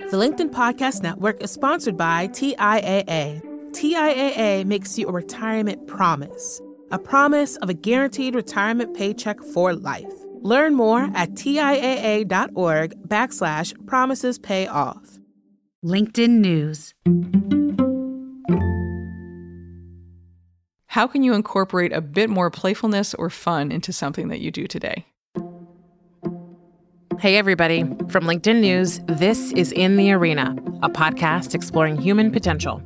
The LinkedIn Podcast Network is sponsored by TIAA. TIAA makes you a retirement promise, a promise of a guaranteed retirement paycheck for life. Learn more at TIAA.org backslash promises pay off. LinkedIn News. How can you incorporate a bit more playfulness or fun into something that you do today? Hey, everybody. From LinkedIn News, this is In the Arena, a podcast exploring human potential.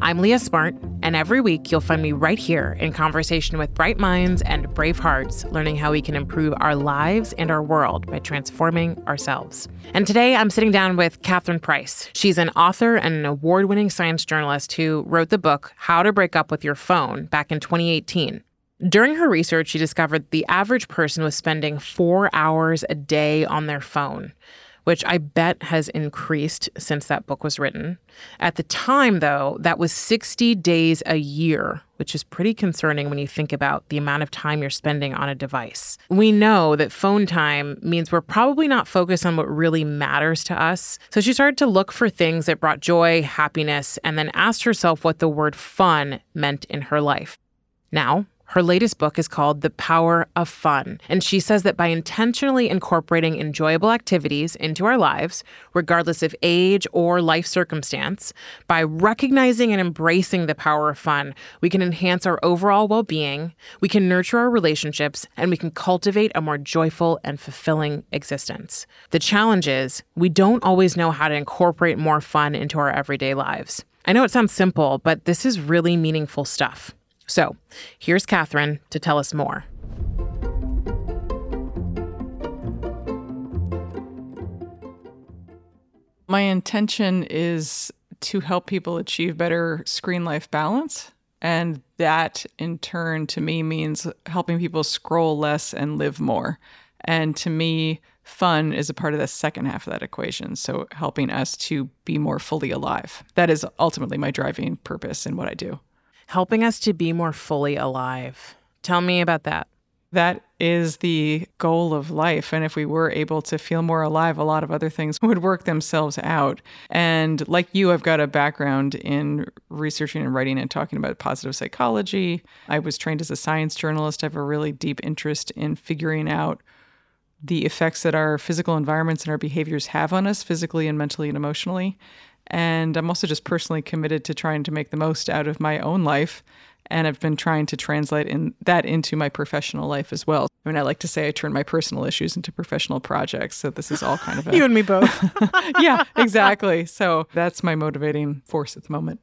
I'm Leah Smart, and every week you'll find me right here in conversation with bright minds and brave hearts, learning how we can improve our lives and our world by transforming ourselves. And today I'm sitting down with Catherine Price. She's an author and an award winning science journalist who wrote the book How to Break Up with Your Phone back in 2018. During her research, she discovered the average person was spending four hours a day on their phone, which I bet has increased since that book was written. At the time, though, that was 60 days a year, which is pretty concerning when you think about the amount of time you're spending on a device. We know that phone time means we're probably not focused on what really matters to us. So she started to look for things that brought joy, happiness, and then asked herself what the word fun meant in her life. Now, her latest book is called The Power of Fun, and she says that by intentionally incorporating enjoyable activities into our lives, regardless of age or life circumstance, by recognizing and embracing the power of fun, we can enhance our overall well being, we can nurture our relationships, and we can cultivate a more joyful and fulfilling existence. The challenge is, we don't always know how to incorporate more fun into our everyday lives. I know it sounds simple, but this is really meaningful stuff. So here's Catherine to tell us more. My intention is to help people achieve better screen life balance. And that in turn to me means helping people scroll less and live more. And to me, fun is a part of the second half of that equation. So helping us to be more fully alive. That is ultimately my driving purpose in what I do helping us to be more fully alive. Tell me about that. That is the goal of life. And if we were able to feel more alive, a lot of other things would work themselves out. And like you, I've got a background in researching and writing and talking about positive psychology. I was trained as a science journalist. I have a really deep interest in figuring out the effects that our physical environments and our behaviors have on us physically and mentally and emotionally. And I'm also just personally committed to trying to make the most out of my own life. And I've been trying to translate in that into my professional life as well. I mean, I like to say I turn my personal issues into professional projects. So this is all kind of a, you and me both. yeah, exactly. So that's my motivating force at the moment.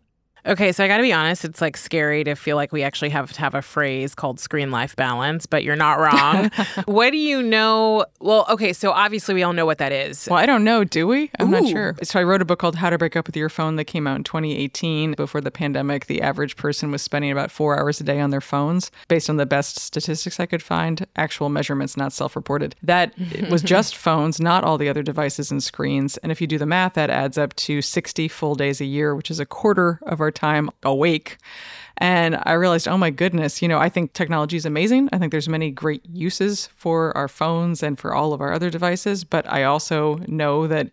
Okay, so I got to be honest, it's like scary to feel like we actually have to have a phrase called screen life balance, but you're not wrong. what do you know? Well, okay, so obviously we all know what that is. Well, I don't know, do we? I'm Ooh. not sure. So I wrote a book called How to Break Up with Your Phone that came out in 2018. Before the pandemic, the average person was spending about four hours a day on their phones based on the best statistics I could find, actual measurements, not self reported. That was just phones, not all the other devices and screens. And if you do the math, that adds up to 60 full days a year, which is a quarter of our time awake. And I realized, oh my goodness, you know, I think technology is amazing. I think there's many great uses for our phones and for all of our other devices. But I also know that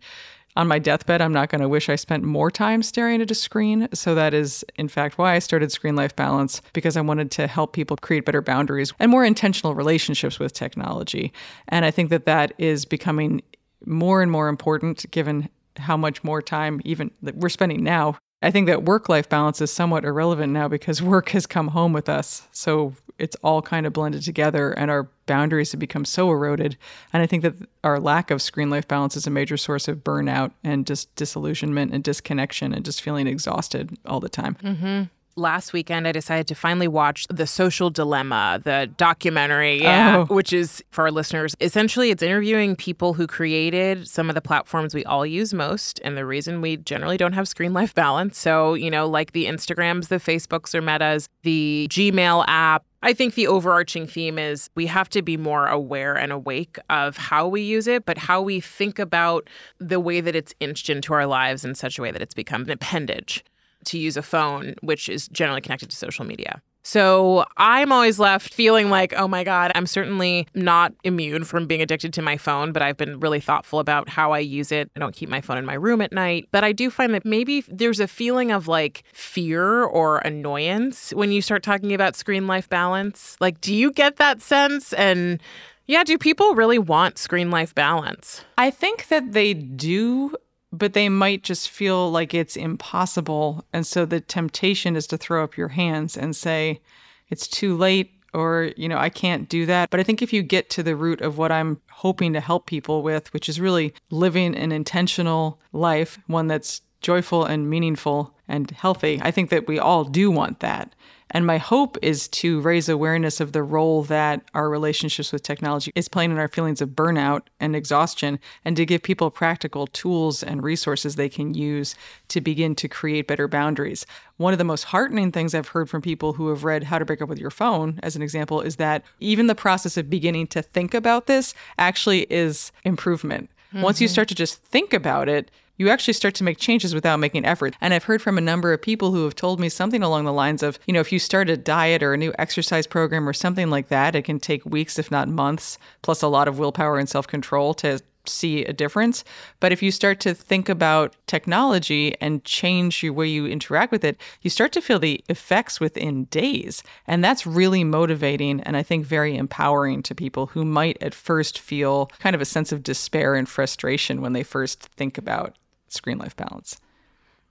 on my deathbed, I'm not going to wish I spent more time staring at a screen. So that is, in fact, why I started Screen Life Balance, because I wanted to help people create better boundaries and more intentional relationships with technology. And I think that that is becoming more and more important given how much more time even that we're spending now I think that work life balance is somewhat irrelevant now because work has come home with us. So it's all kind of blended together and our boundaries have become so eroded. And I think that our lack of screen life balance is a major source of burnout and just disillusionment and disconnection and just feeling exhausted all the time. Mm-hmm last weekend I decided to finally watch The Social Dilemma, the documentary, yeah, oh. which is for our listeners. Essentially, it's interviewing people who created some of the platforms we all use most and the reason we generally don't have screen life balance. So, you know, like the Instagrams, the Facebooks or Metas, the Gmail app, I think the overarching theme is we have to be more aware and awake of how we use it, but how we think about the way that it's inched into our lives in such a way that it's become an appendage to use a phone, which is generally connected to social media. So I'm always left feeling like, oh my God, I'm certainly not immune from being addicted to my phone, but I've been really thoughtful about how I use it. I don't keep my phone in my room at night. But I do find that maybe there's a feeling of like fear or annoyance when you start talking about screen life balance. Like, do you get that sense? And yeah, do people really want screen life balance? I think that they do but they might just feel like it's impossible. And so the temptation is to throw up your hands and say, it's too late or, you know, I can't do that. But I think if you get to the root of what I'm hoping to help people with, which is really living an intentional life, one that's joyful and meaningful and healthy, I think that we all do want that. And my hope is to raise awareness of the role that our relationships with technology is playing in our feelings of burnout and exhaustion, and to give people practical tools and resources they can use to begin to create better boundaries. One of the most heartening things I've heard from people who have read How to Break Up with Your Phone, as an example, is that even the process of beginning to think about this actually is improvement. Mm-hmm. Once you mm-hmm. start to just think about it, you actually start to make changes without making effort. And I've heard from a number of people who have told me something along the lines of, you know, if you start a diet or a new exercise program or something like that, it can take weeks, if not months, plus a lot of willpower and self control to see a difference. But if you start to think about technology and change the way you interact with it, you start to feel the effects within days. And that's really motivating and I think very empowering to people who might at first feel kind of a sense of despair and frustration when they first think about screen life balance.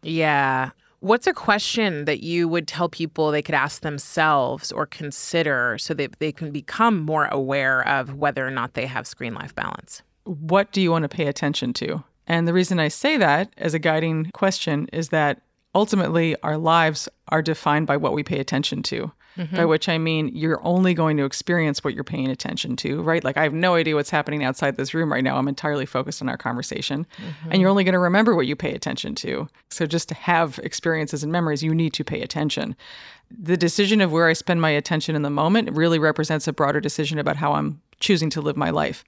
Yeah. What's a question that you would tell people they could ask themselves or consider so that they can become more aware of whether or not they have screen life balance? What do you want to pay attention to? And the reason I say that as a guiding question is that ultimately our lives are defined by what we pay attention to mm-hmm. by which I mean you're only going to experience what you're paying attention to, right? Like I have no idea what's happening outside this room right now. I'm entirely focused on our conversation. Mm-hmm. And you're only going to remember what you pay attention to. So just to have experiences and memories, you need to pay attention. The decision of where I spend my attention in the moment really represents a broader decision about how I'm choosing to live my life.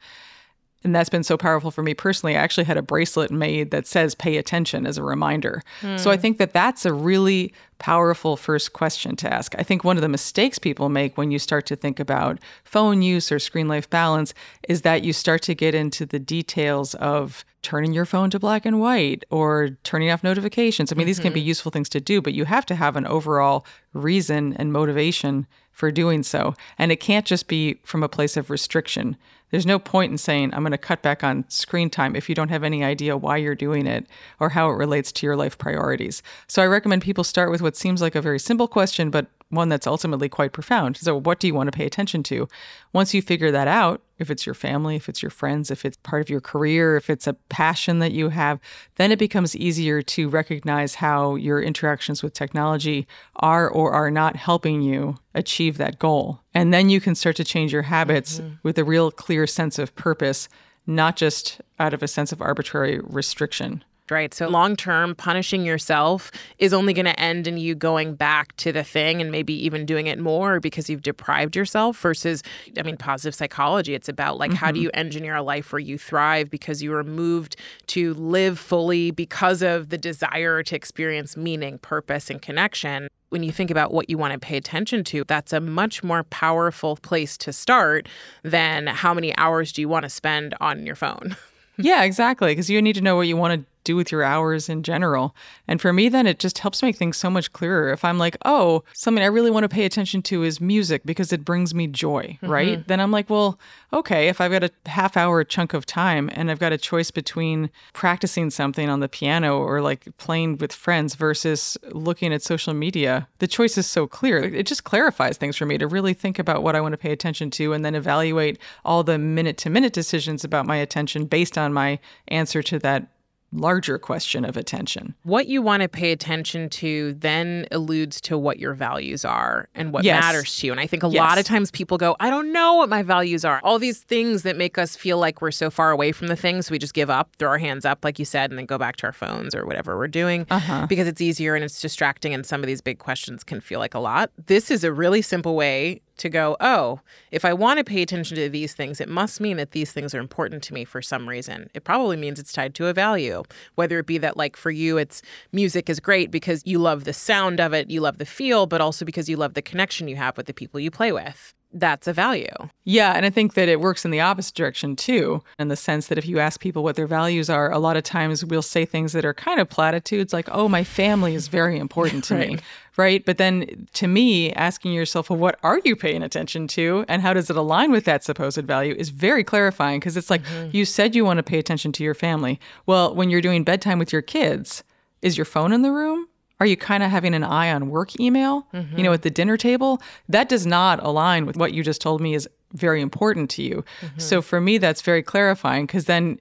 And that's been so powerful for me personally. I actually had a bracelet made that says pay attention as a reminder. Mm. So I think that that's a really powerful first question to ask. I think one of the mistakes people make when you start to think about phone use or screen life balance is that you start to get into the details of turning your phone to black and white or turning off notifications. I mean, mm-hmm. these can be mm-hmm. useful things to do, but you have to have an overall reason and motivation for doing so. And it can't just be from a place of restriction. There's no point in saying, I'm going to cut back on screen time if you don't have any idea why you're doing it or how it relates to your life priorities. So I recommend people start with what seems like a very simple question, but one that's ultimately quite profound. So, what do you want to pay attention to? Once you figure that out, if it's your family, if it's your friends, if it's part of your career, if it's a passion that you have, then it becomes easier to recognize how your interactions with technology are or are not helping you achieve that goal. And then you can start to change your habits mm-hmm. with a real clear sense of purpose, not just out of a sense of arbitrary restriction right? So long term, punishing yourself is only going to end in you going back to the thing and maybe even doing it more because you've deprived yourself versus, I mean, positive psychology. It's about like, mm-hmm. how do mm-hmm. you engineer a life where you thrive because you were moved to live fully because of the desire to experience meaning, purpose, and connection when you think about what you want to pay attention to, that's a much more powerful place to start than how many hours do you want to spend on your phone. yeah, exactly. Because you need to know what you want to do with your hours in general. And for me, then it just helps make things so much clearer. If I'm like, oh, something I really want to pay attention to is music because it brings me joy, mm-hmm. right? Then I'm like, well, okay, if I've got a half hour chunk of time and I've got a choice between practicing something on the piano or like playing with friends versus looking at social media, the choice is so clear. It just clarifies things for me to really think about what I want to pay attention to and then evaluate all the minute to minute decisions about my attention based on my answer to that larger question of attention. What you want to pay attention to then alludes to what your values are and what yes. matters to you. And I think a yes. lot of times people go, I don't know what my values are. All these things that make us feel like we're so far away from the things, so we just give up, throw our hands up, like you said, and then go back to our phones or whatever we're doing uh-huh. because it's easier and it's distracting. And some of these big questions can feel like a lot. This is a really simple way to go, oh, if I want to pay attention to these things, it must mean that these things are important to me for some reason. It probably means it's tied to a value, whether it be that, like, for you, it's music is great because you love the sound of it, you love the feel, but also because you love the connection you have with the people you play with that's a value. Yeah, and I think that it works in the opposite direction too, in the sense that if you ask people what their values are, a lot of times we'll say things that are kind of platitudes like, oh, my family is very important to right. me. Right. But then to me, asking yourself, well, what are you paying attention to and how does it align with that supposed value is very clarifying because it's like mm-hmm. you said you want to pay attention to your family. Well, when you're doing bedtime with your kids, is your phone in the room? Are you kind of having an eye on work email, mm-hmm. you know, at the dinner table? That does not align with what you just told me is very important to you. Mm-hmm. So for me, that's very clarifying because then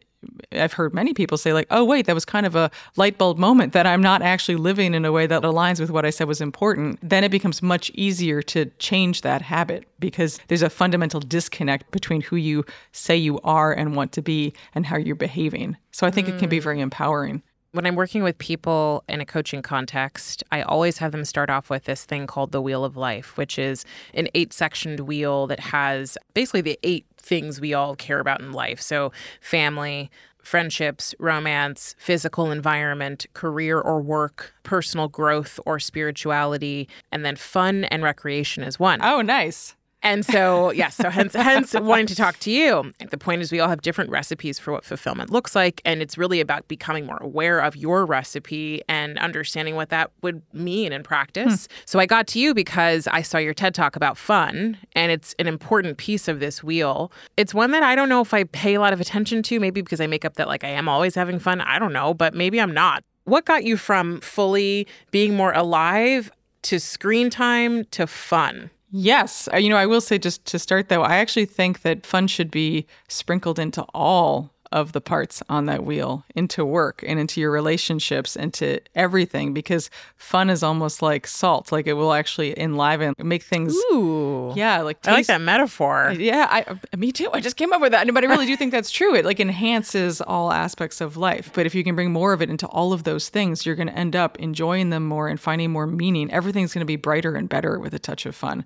I've heard many people say, like, oh, wait, that was kind of a light bulb moment that I'm not actually living in a way that aligns with what I said was important. Then it becomes much easier to change that habit because there's a fundamental disconnect between who you say you are and want to be and how you're behaving. So I think mm. it can be mm. very empowering when I'm working with people in a coaching context, I always have them start off with this thing called the Wheel of Life, which is an eight sectioned wheel that has basically the eight things we all care about in life. So, family, friendships, romance, physical environment, career or work, personal growth or spirituality, and then fun and recreation is one. Oh, nice. And so, yes, so hence, hence wanting to talk to you. The point is, we all have different recipes for what fulfillment looks like. And it's really about becoming more aware of your recipe and understanding what that would mean in practice. Hmm. So I got to you because I saw your TED talk about fun, and it's an important piece of this wheel. It's one that I don't know if I pay a lot of attention to, maybe because I make up that like I am always having fun. I don't know, but maybe I'm not. What got you from fully being more alive to screen time to fun? Yes. Uh, you know, I will say just to start though, I actually think that fun should be sprinkled into all of the parts on that wheel into work and into your relationships and to everything because fun is almost like salt. Like it will actually enliven, make things. Ooh. Yeah. Like taste, I like that metaphor. Yeah. I, me too. I just came up with that. But I really do think that's true. It like enhances all aspects of life. But if you can bring more of it into all of those things, you're going to end up enjoying them more and finding more meaning. Everything's going to be brighter and better with a touch of fun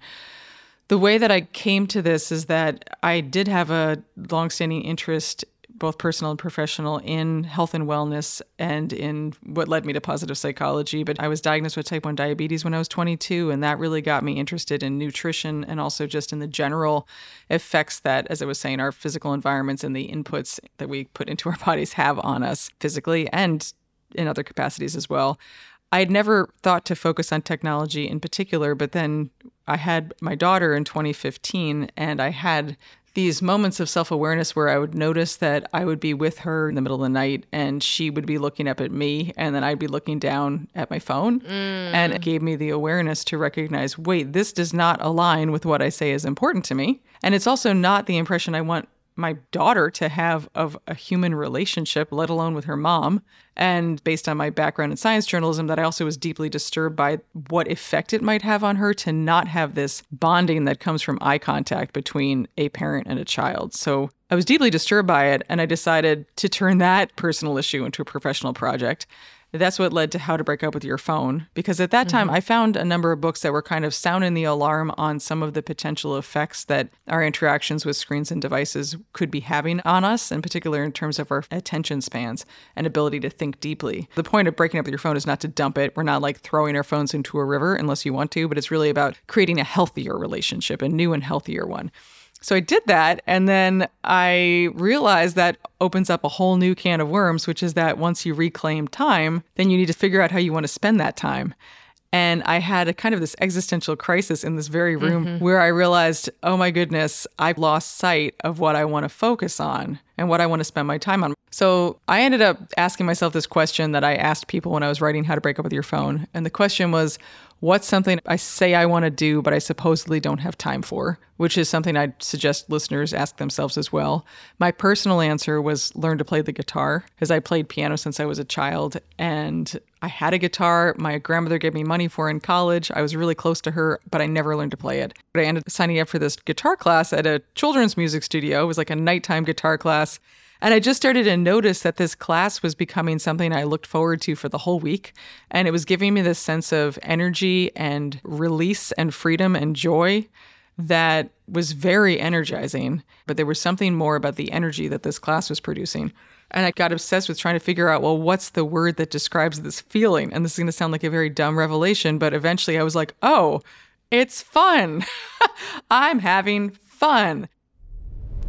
the way that I came to this is that I did have a longstanding interest both personal and professional, in health and wellness and in what led me to positive psychology. But I was diagnosed with type 1 diabetes when I was 22, and that really got me interested in nutrition and also just in the general effects that, as I was saying, our physical environments and the inputs that we put into our bodies have on us physically and in other capacities as well. I had never thought to focus on technology in particular, but then I had my daughter in 2015 and I had these moments of self awareness where I would notice that I would be with her in the middle of the night and she would be looking up at me and then I'd be looking down at my phone. Mm. And it gave me the awareness to recognize wait, this does not align with what I say is important to me. And it's also not the impression I want my daughter to have of a human relationship, let alone with her mom. And based on my background in science journalism, that I also was deeply disturbed by what effect it might have on her to not have this bonding that comes from eye contact between a parent and a child. So I was deeply disturbed by it, and I decided to turn that personal issue into a professional project that's what led to How to Break Up with Your Phone. Because at that time, mm-hmm. I found a number of books that were kind of sounding the alarm on some of the potential effects that our interactions with screens and devices could be having on us, in particular in terms of our attention spans and ability to think deeply. The point of breaking up with your phone is not to dump it. We're not like throwing our phones into a river unless you want to, but it's really about creating a healthier relationship, a new and healthier one. So I did that. And then I realized that opens up a whole new can of worms, which is that once you reclaim time, then you need to figure out how you want to spend that time. And I had a kind of this existential crisis in this very room mm-hmm. where I realized, oh my goodness, I've lost sight of what I want to focus on and what I want to spend my time on. So I ended up asking myself this question that I asked people when I was writing How to Break Up with Your Phone. And the question was, what's something I say I want to do, but I supposedly don't have time for, which is something I'd suggest listeners ask themselves as well. My personal answer was learn to play the guitar, because I played piano since I was a child and I had a guitar my grandmother gave me money for in college. I was really close to her, but I never learned to play it. But I ended up signing up for this guitar class at a children's music studio. It was like a nighttime guitar class. And I just started to notice that this class was becoming something I looked forward to for the whole week. And it was giving me this sense of energy and release and freedom and joy that was very energizing, but there was something more about the energy that this class was producing. And I got obsessed with trying to figure out, well, what's the word that describes this feeling? And this is going to sound like a very dumb revelation, but eventually I was like, oh, it's fun. I'm having fun.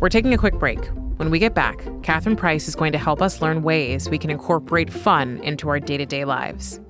We're taking a quick break. When we get back, Catherine Price is going to help us learn ways we can incorporate fun into our day to day lives.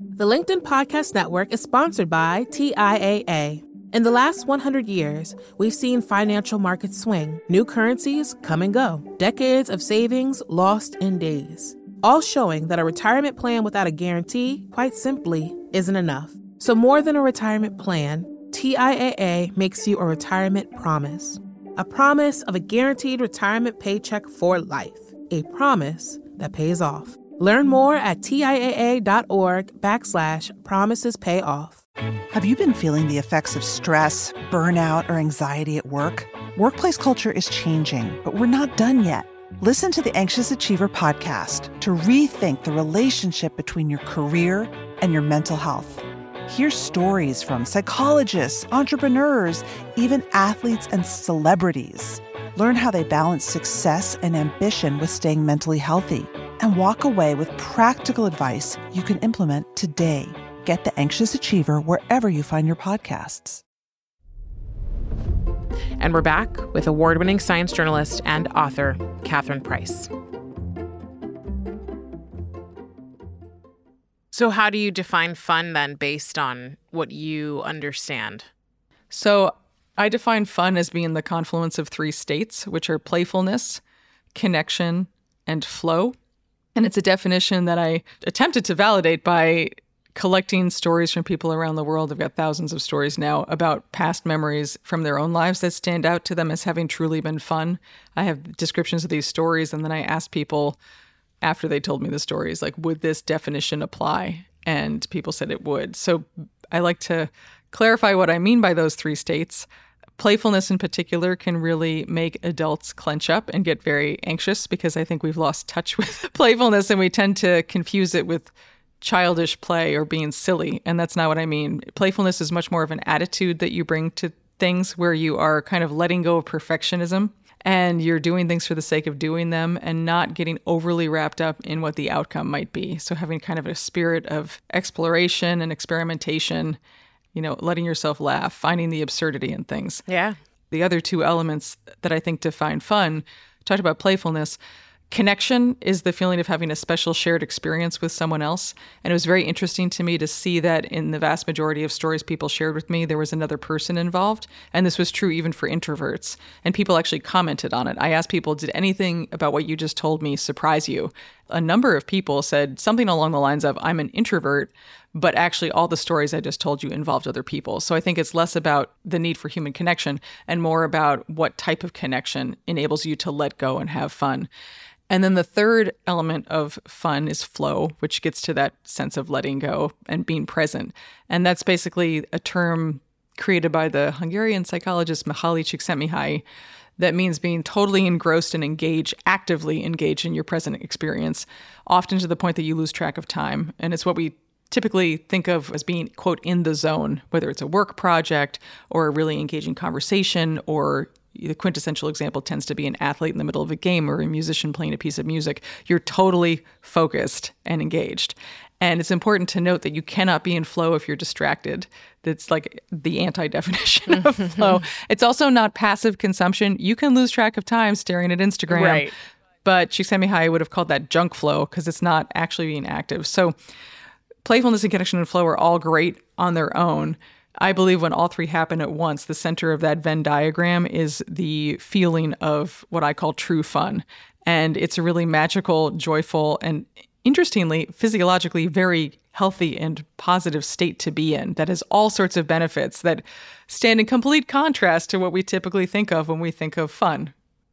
The LinkedIn Podcast Network is sponsored by TIAA. In the last 100 years, we've seen financial markets swing, new currencies come and go, decades of savings lost in days, all showing that a retirement plan without a guarantee, quite simply, isn't enough. So, more than a retirement plan, TIAA makes you a retirement promise a promise of a guaranteed retirement paycheck for life, a promise that pays off. Learn more at TIAA.org backslash promises pay off. Have you been feeling the effects of stress, burnout, or anxiety at work? Workplace culture is changing, but we're not done yet. Listen to the Anxious Achiever podcast to rethink the relationship between your career and your mental health. Hear stories from psychologists, entrepreneurs, even athletes and celebrities. Learn how they balance success and ambition with staying mentally healthy and walk away with practical advice you can implement today. Get the Anxious Achiever wherever you find your podcasts. And we're back with award winning science journalist and author, Catherine Price. So, how do you define fun then based on what you understand? So, I define fun as being the confluence of three states, which are playfulness, connection, and flow. And it's a definition that I attempted to validate by collecting stories from people around the world. I've got thousands of stories now about past memories from their own lives that stand out to them as having truly been fun. I have descriptions of these stories, and then I ask people after they told me the stories like would this definition apply? And people said it would. So i like to clarify what i mean by those three states. Playfulness in particular can really make adults clench up and get very anxious because i think we've lost touch with playfulness and we tend to confuse it with childish play or being silly. And that's not what i mean. Playfulness is much more of an attitude that you bring to things where you are kind of letting go of perfectionism and you're doing things for the sake of doing them and not getting overly wrapped up in what the outcome might be. So having kind of a spirit of exploration and experimentation, you know, letting yourself laugh, finding the absurdity in things. Yeah. The other two elements that I think define fun, talked about playfulness, Connection is the feeling of having a special shared experience with someone else. And it was very interesting to me to see that in the vast majority of stories people shared with me, there was another person involved. And this was true even for introverts. And people actually commented on it. I asked people, Did anything about what you just told me surprise you? A number of people said something along the lines of, I'm an introvert, but actually all the stories I just told you involved other people. So I think it's less about the need for human connection and more about what type of connection enables you to let go and have fun. And then the third element of fun is flow, which gets to that sense of letting go and being present. And that's basically a term created by the Hungarian psychologist Mihaly Csikszentmihalyi that means being totally engrossed and engaged, actively engaged in your present experience, often to the point that you lose track of time. And it's what we typically think of as being, quote, in the zone, whether it's a work project or a really engaging conversation or the quintessential example tends to be an athlete in the middle of a game or a musician playing a piece of music. You're totally focused and engaged. And it's important to note that you cannot be in flow if you're distracted. That's like the anti definition of flow. It's also not passive consumption. You can lose track of time staring at Instagram. Right. But Csikszentmihalyi would have called that junk flow because it's not actually being active. So playfulness and connection and flow are all great on their own. I believe when all three happen at once, the center of that Venn diagram is the feeling of what I call true fun. And it's a really magical, joyful, and interestingly, physiologically very healthy and positive state to be in that has all sorts of benefits that stand in complete contrast to what we typically think of when we think of fun.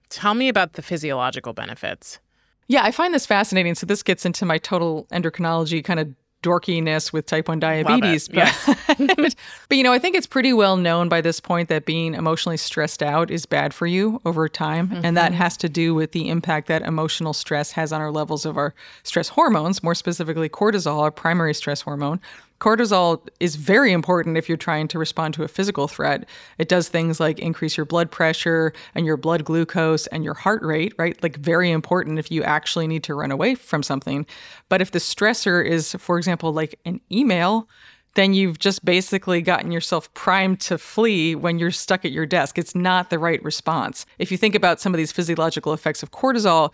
Tell me about the physiological benefits. Yeah, I find this fascinating. So, this gets into my total endocrinology kind of dorkiness with type 1 diabetes. But, yes. but, you know, I think it's pretty well known by this point that being emotionally stressed out is bad for you over time. Mm-hmm. And that has to do with the impact that emotional stress has on our levels of our stress hormones, more specifically cortisol, our primary stress hormone. Cortisol is very important if you're trying to respond to a physical threat. It does things like increase your blood pressure and your blood glucose and your heart rate, right? Like, very important if you actually need to run away from something. But if the stressor is, for example, like an email, then you've just basically gotten yourself primed to flee when you're stuck at your desk. It's not the right response. If you think about some of these physiological effects of cortisol,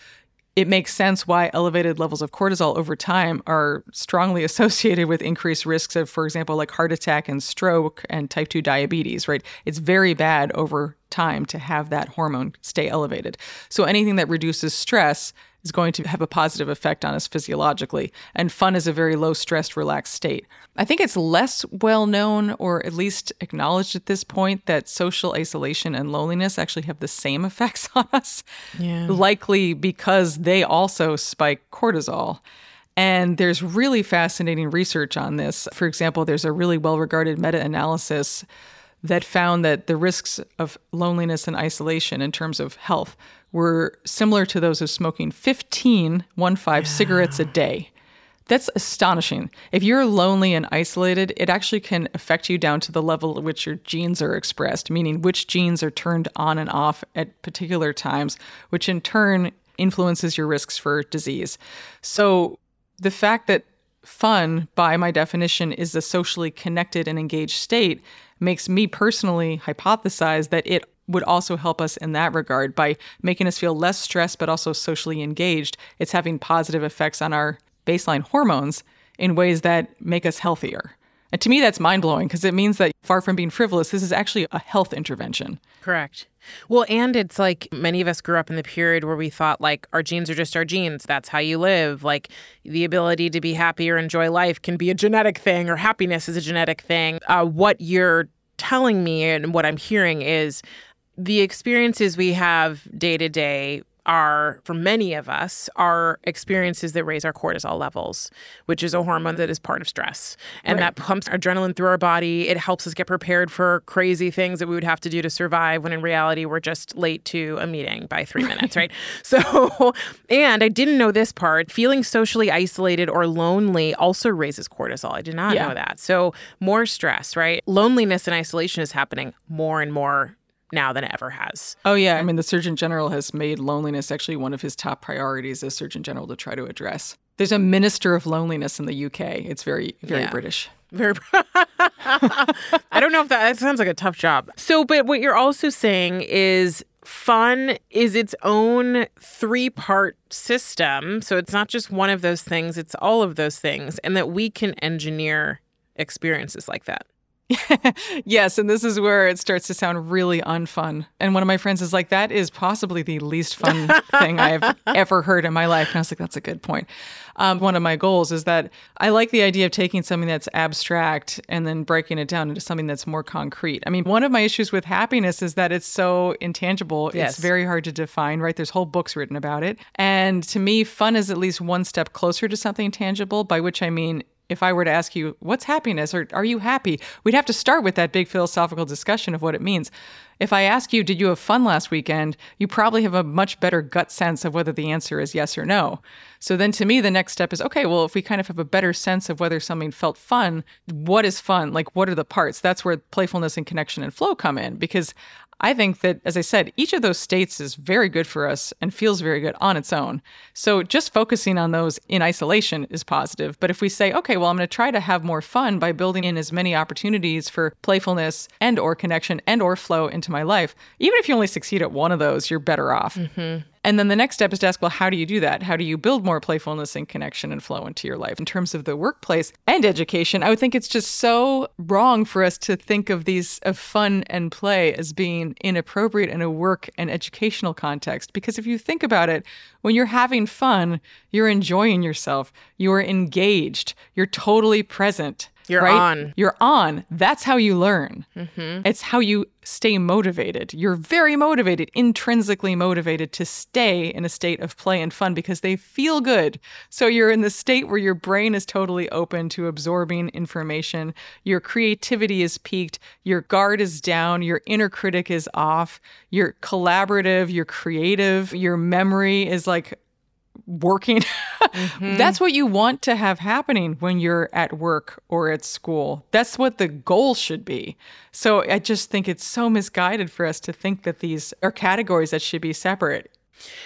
it makes sense why elevated levels of cortisol over time are strongly associated with increased risks of, for example, like heart attack and stroke and type 2 diabetes, right? It's very bad over time to have that hormone stay elevated. So anything that reduces stress is going to have a positive effect on us physiologically. And fun is a very low stress, relaxed state. I think it's less well known, or at least acknowledged at this point, that social isolation and loneliness actually have the same effects on us. Yeah. Likely because they also spike cortisol. And there's really fascinating research on this. For example, there's a really well regarded meta analysis that found that the risks of loneliness and isolation in terms of health were similar to those of smoking 15, one five yeah. cigarettes a day. That's astonishing. If you're lonely and isolated, it actually can affect you down to the level at which your genes are expressed, meaning which genes are turned on and off at particular times, which in turn influences your risks for disease. So the fact that fun, by my definition, is a socially connected and engaged state makes me personally hypothesize that it would also help us in that regard by making us feel less stressed but also socially engaged. It's having positive effects on our baseline hormones in ways that make us healthier. And to me, that's mind blowing because it means that far from being frivolous, this is actually a health intervention. Correct. Well, and it's like many of us grew up in the period where we thought like our genes are just our genes. That's how you live. Like the ability to be happy or enjoy life can be a genetic thing, or happiness is a genetic thing. Uh, what you're telling me and what I'm hearing is the experiences we have day to day are, for many of us, are experiences that raise our cortisol levels, which is a hormone that is part of stress. And right. that pumps adrenaline through our body. It helps us get prepared for crazy things that we would have to do to survive when in reality we're just late to a meeting by three minutes, right? So, and I didn't know this part feeling socially isolated or lonely also raises cortisol. I did not yeah. know that. So, more stress, right? Loneliness and isolation is happening more and more now than it ever has. Oh, yeah. I mean, the Surgeon General has made loneliness actually one of his top priorities as Surgeon General to try to address. There's a minister of loneliness in the UK. It's very, very yeah. British. Very. I don't know if that, that sounds like a tough job. So, but what you're also saying is fun is its own three part system. So it's not just one of those things, it's all of those things, and that we can engineer experiences like that. yes, and this is where it starts to sound really unfun. And one of my friends is like, that is possibly the least fun thing I've ever heard in my life. And I was like, that's a good point. Um, one of my goals is that I like the idea of taking something that's abstract and then breaking it down into something that's more concrete. I mean, one of my issues with happiness is that it's so intangible. Yes. It's very hard to define, right? There's whole books written about it. And to me, fun is at least one step closer to something tangible, by which I mean if I were to ask you, what's happiness or are you happy? We'd have to start with that big philosophical discussion of what it means. If I ask you, did you have fun last weekend? You probably have a much better gut sense of whether the answer is yes or no. So then to me, the next step is okay, well, if we kind of have a better sense of whether something felt fun, what is fun? Like, what are the parts? That's where playfulness and connection and flow come in because I think that, as I said, each of those states is very good for us and feels very good on its own. So just focusing on those in isolation is positive. But if we say, okay, well, I'm going to try to have more fun by building in as many opportunities for playfulness and or connection and or flow into my life, even if you only succeed at one of those, you're better off. Mm-hmm. And then the next step is to ask, well, how do you do that? How do you build more playfulness and connection and flow into your life? In terms of the workplace and education, I would think it's just so wrong for us to think of these of fun and play as being inappropriate in a work and educational context. Because if you think about it, when you're having fun, you're enjoying yourself, you're engaged, you're totally present. You're right? on. You're on. That's how you learn. Mm-hmm. It's how you stay motivated. You're very motivated, intrinsically motivated to stay in a state of play and fun because they feel good. So you're in the state where your brain is totally open to absorbing information. Your creativity is peaked. Your guard is down. Your inner critic is off. You're collaborative. You're creative. Your memory is like working. Mm-hmm. That's what you want to have happening when you're at work or at school. That's what the goal should be. So I just think it's so misguided for us to think that these are categories that should be separate.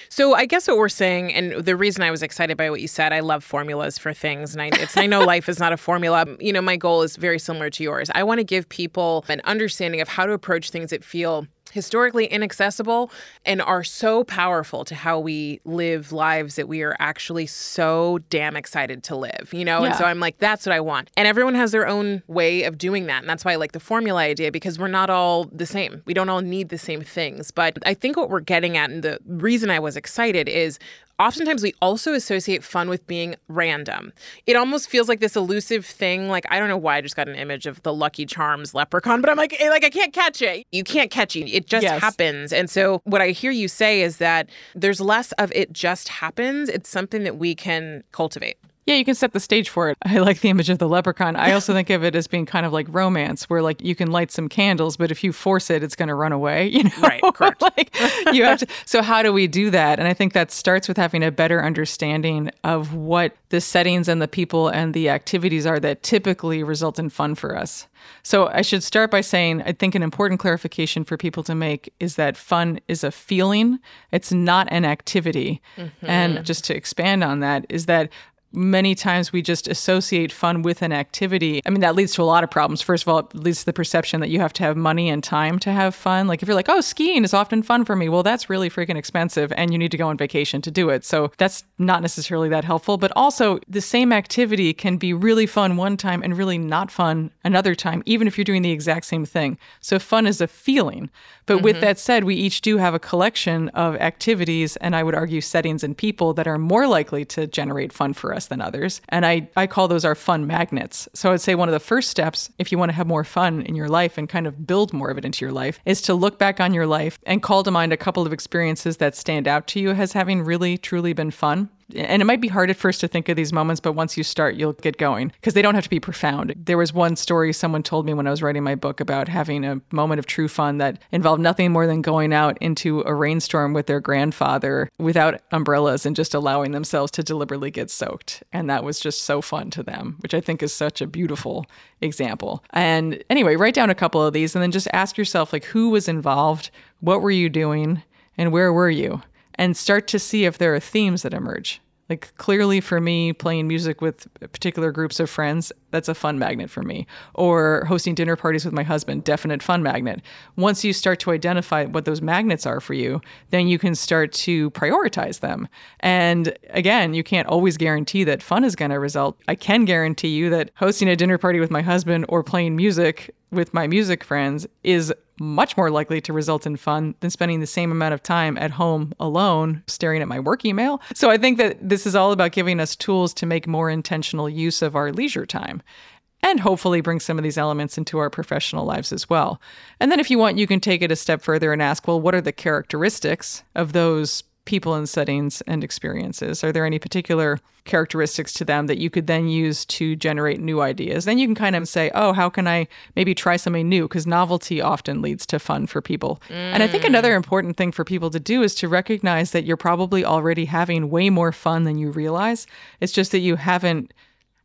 So I guess what we're saying, and the reason I was excited by what you said, I love formulas for things, and I, it's, I know life is not a formula. You know, my goal is very similar to yours. I want to give people an understanding of how to approach things that feel historically inaccessible and are so powerful to how we live lives that we are actually so damn excited to live, you know? And so I'm like, that's what I want. And everyone has their own way of doing that. And that's why I like the formula idea because we're not all the same. We don't all need the same things. But I think what we're getting at, and the reason I was excited is oftentimes we also associate fun with being random. It almost feels like this elusive thing. Like I don't know why I just got an image of the Lucky Charms leprechaun, but I'm like, like I can't catch it. You can't catch it. It just Yes. happens. And so what I hear you say is that there's less of it just happens. It's something that we can cultivate. Yeah, you can set the stage for it. I like the image of the leprechaun. I also think of it as being kind of like romance, where like you can light some candles, but if you force it, it's going to run away. You know, Right, correct. like you have to. So how do we do that? And I think that starts with having a better understanding of what the settings and the people and the activities are that typically result in fun for us. So I should start by saying I think an important clarification for people to make is that fun is a feeling, it's not an activity. Mm-hmm. And just to expand on that is that many times we just associate fun with an activity. I mean, that leads to a lot of problems. First of all, it leads to the perception that you have to have money and time to have fun. Like if you're like, oh, skiing is often fun for me, well, that's really freaking expensive and you need to go on vacation to do it. So that's not necessarily that helpful. But also, the same activity can be really fun one time and really not fun another time, even if you're doing the exact same thing. So fun is a feeling. But with mm-hmm. that said, we each do have a collection of activities and I would argue settings and people that are more likely to generate fun for us than others. And I, I call those our fun magnets. So I'd say one of the first steps, if you want to have more fun in your life and kind of build more of it into your life, is to look back on your life and call to mind a couple of experiences that stand out to you as having really, truly been fun and it might be hard at first to think of these moments, but once you start, you'll get going because they don't have to be profound. There was one story someone told me when I was writing my book about having a moment of true fun that involved nothing more than going out into a rainstorm with their grandfather without umbrellas and just allowing themselves to deliberately get soaked. And that was just so fun to them, which I think is such a beautiful example. And anyway, write down a couple of these and then just ask yourself like who was involved, what were you doing, and where were you? And start to see if there are themes that emerge. Like clearly for me, playing music with particular groups of friends, that's a fun magnet for me. Or hosting dinner parties with my husband, definite fun magnet. Once you start to identify what those magnets are for you, then you can start to prioritize them. And again, you can't always guarantee that fun is going to result. I can guarantee you that hosting a dinner party with my husband or playing music with my music friends is much more likely to result in fun than spending the same amount of time at home alone staring at my work email. So I think that this is all about giving us tools to make more intentional use of our leisure time and hopefully bring some of these elements into our professional lives as well. And then if you want, you can take it a step further and ask, well, what are the characteristics of those people and settings and experiences? Are there any particular characteristics to them that you could then use to generate new ideas? Then you can kind of say, oh, how can I maybe try something new? Because novelty often leads to fun for people. And I think mm. another important thing for people to do is to recognize that you're probably already having way more fun than you realize. It's just that you haven't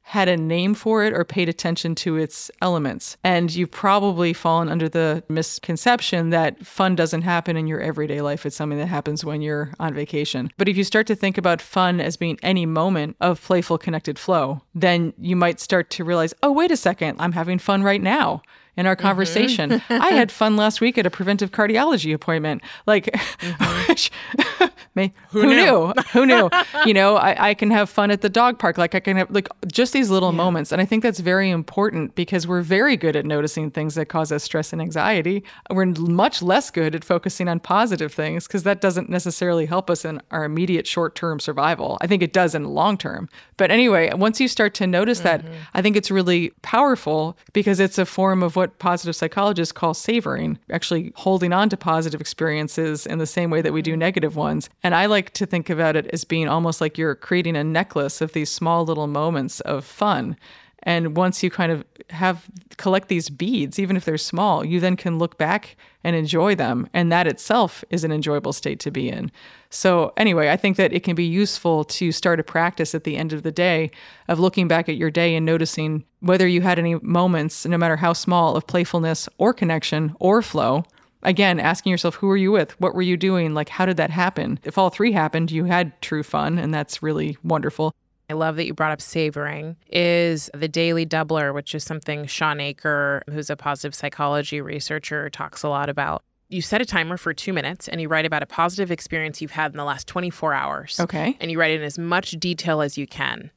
had a name for it or paid attention to its elements. And you've probably fallen under the misconception that fun doesn't happen in your everyday life. It's something that happens when you're on vacation. But if you start to think about fun as being any moment of playful connected flow, then you might start to realize, oh, wait a second, I'm having fun right now in our mm-hmm. conversation. I had fun last week at a preventive cardiology appointment. Like, mm-hmm. which, may, who, knew? who knew? You know, I, I can have fun at the dog park. Like, I can have like just these little moments. And I think that's very important because we're very good at noticing things that cause us stress and anxiety. We're much less good at focusing on positive things because that doesn't necessarily help us in our immediate short term survival. I think it does in the long term. But anyway, once you start to notice that, mm-hmm. I think it's really powerful because it's a form of what positive psychologists call savoring, actually holding on to positive experiences in the same way that we do mm-hmm. negative ones. And I like to think about it as being almost like you're creating a necklace of these small little moments of fun. And once you kind of have collect these beads, even if they're small, you then can look back and enjoy them. And that itself is an enjoyable state to be in. So, anyway, I think that it can be useful to start a practice at the end of the day of looking back at your day and noticing whether you had any moments, no matter how small, of playfulness or connection or flow. Again, asking yourself, who were you with? What were you doing? Like, how did that happen? If all three happened, you had true fun, and that's really wonderful. I love that you brought up savoring is the daily doubler, which is something Shawn Achor, who's a positive psychology researcher, talks a lot about. You set a timer for two minutes and you write about a positive experience you've had in the last 24 hours. Okay. And you write in as much detail as you can.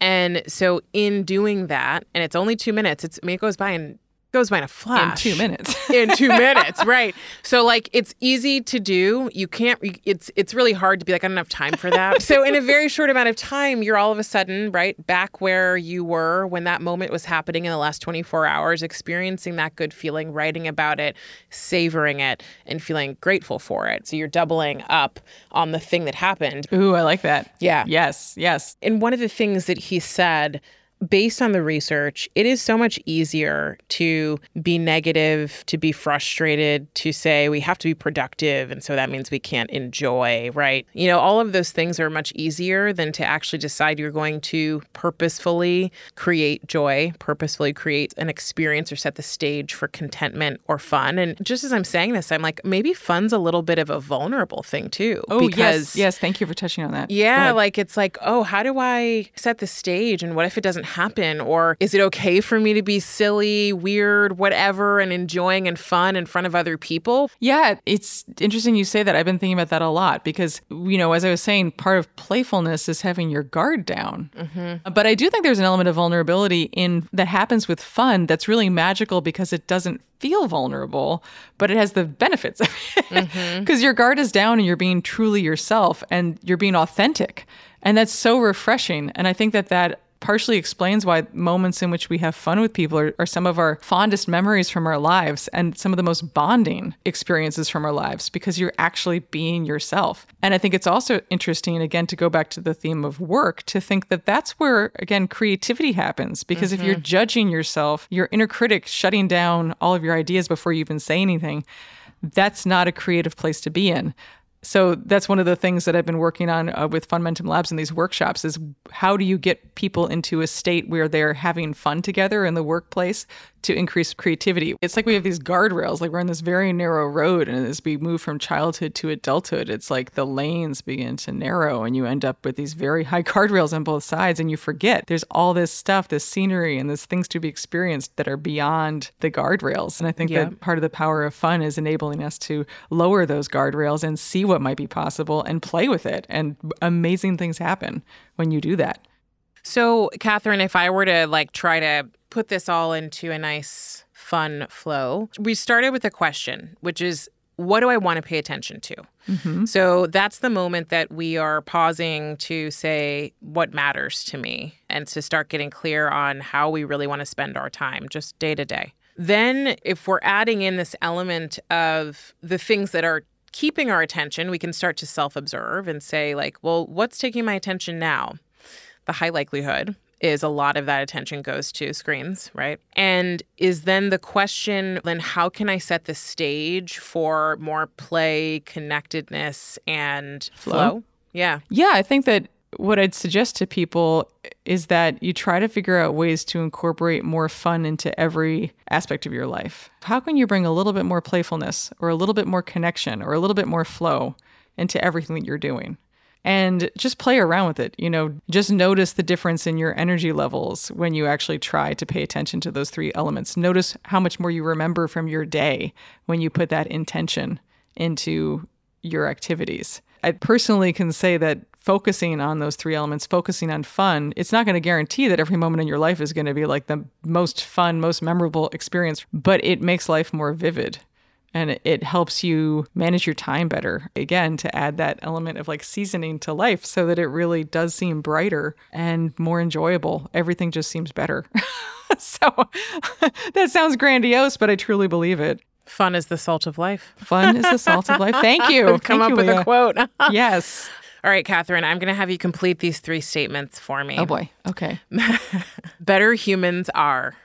And so in doing that, and it's only two minutes, it's I mean it goes by in goes by in a flash. In two minutes. in two minutes, right? So like it's easy to do. You can't. It's it's really hard to be like I don't have time for that. so in a very short amount of time, you're all of a sudden right back where you were when that moment was happening in the last 24 hours, experiencing that good feeling, writing about it, savoring it, and feeling grateful for it. So you're doubling up on the thing that happened. Ooh, I like that. Yeah. Yes. Yes. And one of the things that he said based on the research, it is so much easier to be negative, to be frustrated, to say we have to be productive. And so that means we can't enjoy, right? You know, all of those things are much easier than to actually decide you're going to purposefully create joy, purposefully create an experience or set the stage for contentment or fun. And just as I'm saying this, I'm like, maybe fun's a little bit of a vulnerable thing too. Oh, because, yes. Yes. Thank you for touching on that. Yeah. Like it's like, oh, how do I set the stage? And what if it doesn't happen? Or is it okay for me to be silly, weird, whatever, and enjoying and fun in front of other people? Yeah, it's interesting you say that. I've been thinking about that a lot because, you know, as I was saying, part of playfulness is having your guard down. Mm-hmm. But I do think there's an element of vulnerability in that happens with fun that's really magical because it doesn't feel vulnerable, but it has the benefits of it. Because mm-hmm. your guard is down and you're being truly yourself and you're being authentic. And that's so refreshing. And I think that that partially explains why moments in which we have fun with people are, are, some of our fondest memories from our lives and some of the most bonding experiences from our lives because you're actually being yourself. And I think it's also interesting, again, to go back to the theme of work, to think that that's where, again, creativity happens. Because mm-hmm. if you're mm-hmm. judging yourself, your inner critic shutting down all of your ideas before you even say anything, that's not a creative place to be in so that's one of the things that I've been working on uh, with Funmentum Labs in these workshops is how do you get people into a state where they're having fun together in the workplace to increase creativity. It's like we have these guardrails, like we're on this very narrow road, and as we move from childhood to adulthood, it's like the lanes begin to narrow, and you end up with these very high guardrails on both sides, and you forget there's all this stuff, this scenery, and there's things to be experienced that are beyond the guardrails. And I think yeah. that part of the power of fun is enabling us to lower those guardrails and see what might be possible and play with it. And amazing things happen when you do that. So, Catherine, if I were to like try to put this all into a nice, fun flow, we started with a question, which is what do I want to pay attention to? Mm-hmm. So that's the moment that we are pausing to say what matters to me and to start getting clear on how we really want to spend our time just day to day. Then, if we're adding in this element of the things that are keeping our attention, we can start to self observe and say, like, well, what's taking my attention now? the high likelihood is a lot of that attention goes to screens, right? And is then the question then how can I set the stage for more play, connectedness, and flow? flow? Yeah. Yeah, I think that what I'd suggest to people is that you try to figure out ways to incorporate more fun into every aspect of your life. How can you bring a little bit more playfulness or a little bit more connection or a little bit more flow into everything that you're doing? and just play around with it. You know, just notice the difference in your energy levels when you actually try to pay attention to those three elements. Notice how much more you remember from your day when you put that intention into your activities. I personally can say that focusing on those three elements, focusing on fun, it's not going to guarantee that every moment in your life is going to be like the most fun, most memorable experience, but it makes life more vivid. And it helps you manage your time better again to add that element of like seasoning to life so that it really does seem brighter and more enjoyable. Everything just seems better. So that sounds grandiose but i truly believe it. Fun is the salt of life. Fun is the salt of life. Thank you. Come thank up you, with Leah. a quote. Yes all right, Catherine, I'm going to have you complete these three statements for me. Oh boy. Okay. Better humans are.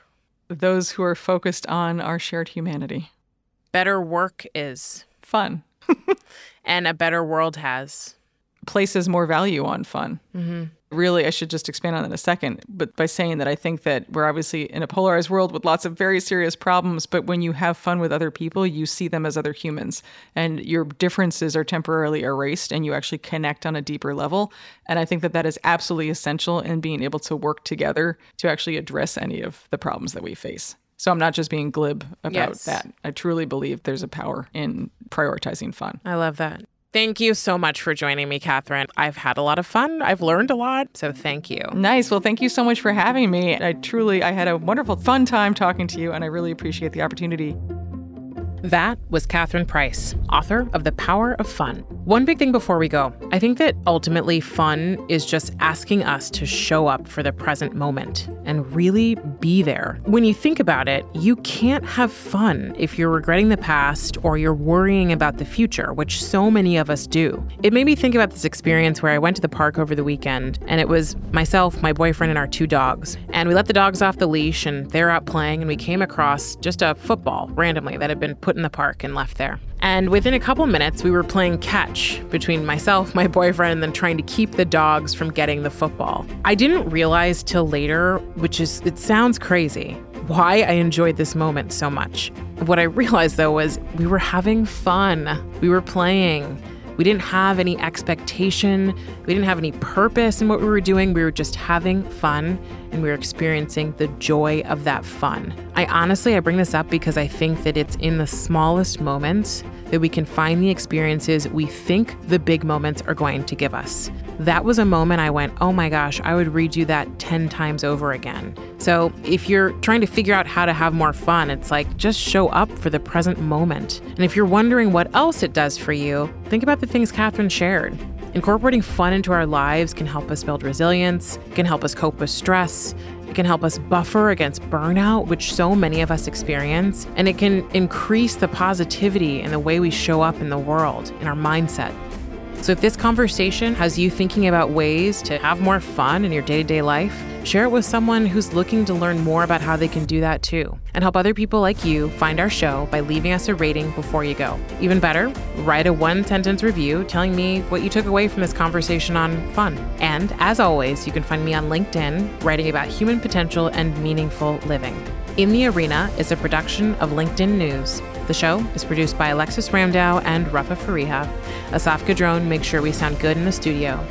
Those who are focused on our shared humanity. Better work is. Fun. and a better world has. Places more value on fun. Mm-hmm really, I should just expand on that in a second, but by saying that I think that we're obviously in a polarized world with lots of very serious problems, but when you have fun with other people, you see them as other humans and your differences are temporarily erased and you actually connect on a deeper level. And I think that that is absolutely essential in being able to work together to actually address any of the problems that we face. So I'm not just being glib about yes. that. I truly believe there's a power in prioritizing fun. I love that. Thank you so much for joining me, Catherine. I've had a lot of fun. I've learned a lot. So thank you. Nice. Well, thank you so much for having me. I truly, I had a wonderful, fun time talking to you, and I really appreciate the opportunity. That was Catherine Price, author of The Power of Fun. One big thing before we go I think that ultimately fun is just asking us to show up for the present moment and really be there. When you think about it, you can't have fun if you're regretting the past or you're worrying about the future, which so many of us do. It made me think about this experience where I went to the park over the weekend and it was myself, my boyfriend, and our two dogs. And we let the dogs off the leash and they're out playing, and we came across just a football randomly that had been put in the park and left there. And within a couple minutes, we were playing catch between myself, my boyfriend, and then trying to keep the dogs from getting the football. I didn't realize till later, which is, it sounds crazy, why I enjoyed this moment so much. What I realized though was we were having fun, we were playing. We didn't have any expectation. We didn't have any purpose in what we were doing. We were just having fun and we were experiencing the joy of that fun. I honestly, I bring this up because I think that it's in the smallest moments that we can find the experiences we think the big moments are going to give us. That was a moment I went, oh my gosh, I would redo that 10 times over again. So if you're trying to figure out how to have more fun, it's like just show up for the present moment. And if you're wondering what else it does for you, think about the things Catherine shared. Incorporating fun into our lives can help us build resilience, can help us cope with stress, it can help us buffer against burnout, which so many of us experience, and it can increase the positivity in the way we show up in the world, in our mindset. So, if this conversation has you thinking about ways to have more fun in your day to day life, share it with someone who's looking to learn more about how they can do that too. And help other people like you find our show by leaving us a rating before you go. Even better, write a one sentence review telling me what you took away from this conversation on fun. And as always, you can find me on LinkedIn writing about human potential and meaningful living. In the Arena is a production of LinkedIn News. The show is produced by Alexis Ramdow and Rafa Fariha. Asaf Gadron makes sure we sound good in the studio.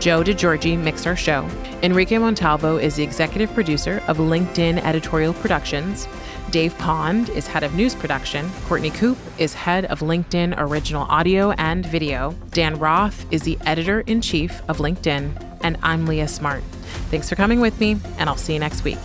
Joe DeGiorgi mixed our show. Enrique Montalvo is the executive producer of LinkedIn Editorial Productions. Dave Pond is head of news production. Courtney Coop is head of LinkedIn Original Audio and Video. Dan Roth is the editor in chief of LinkedIn. And I'm Leah Smart. Thanks for coming with me, and I'll see you next week.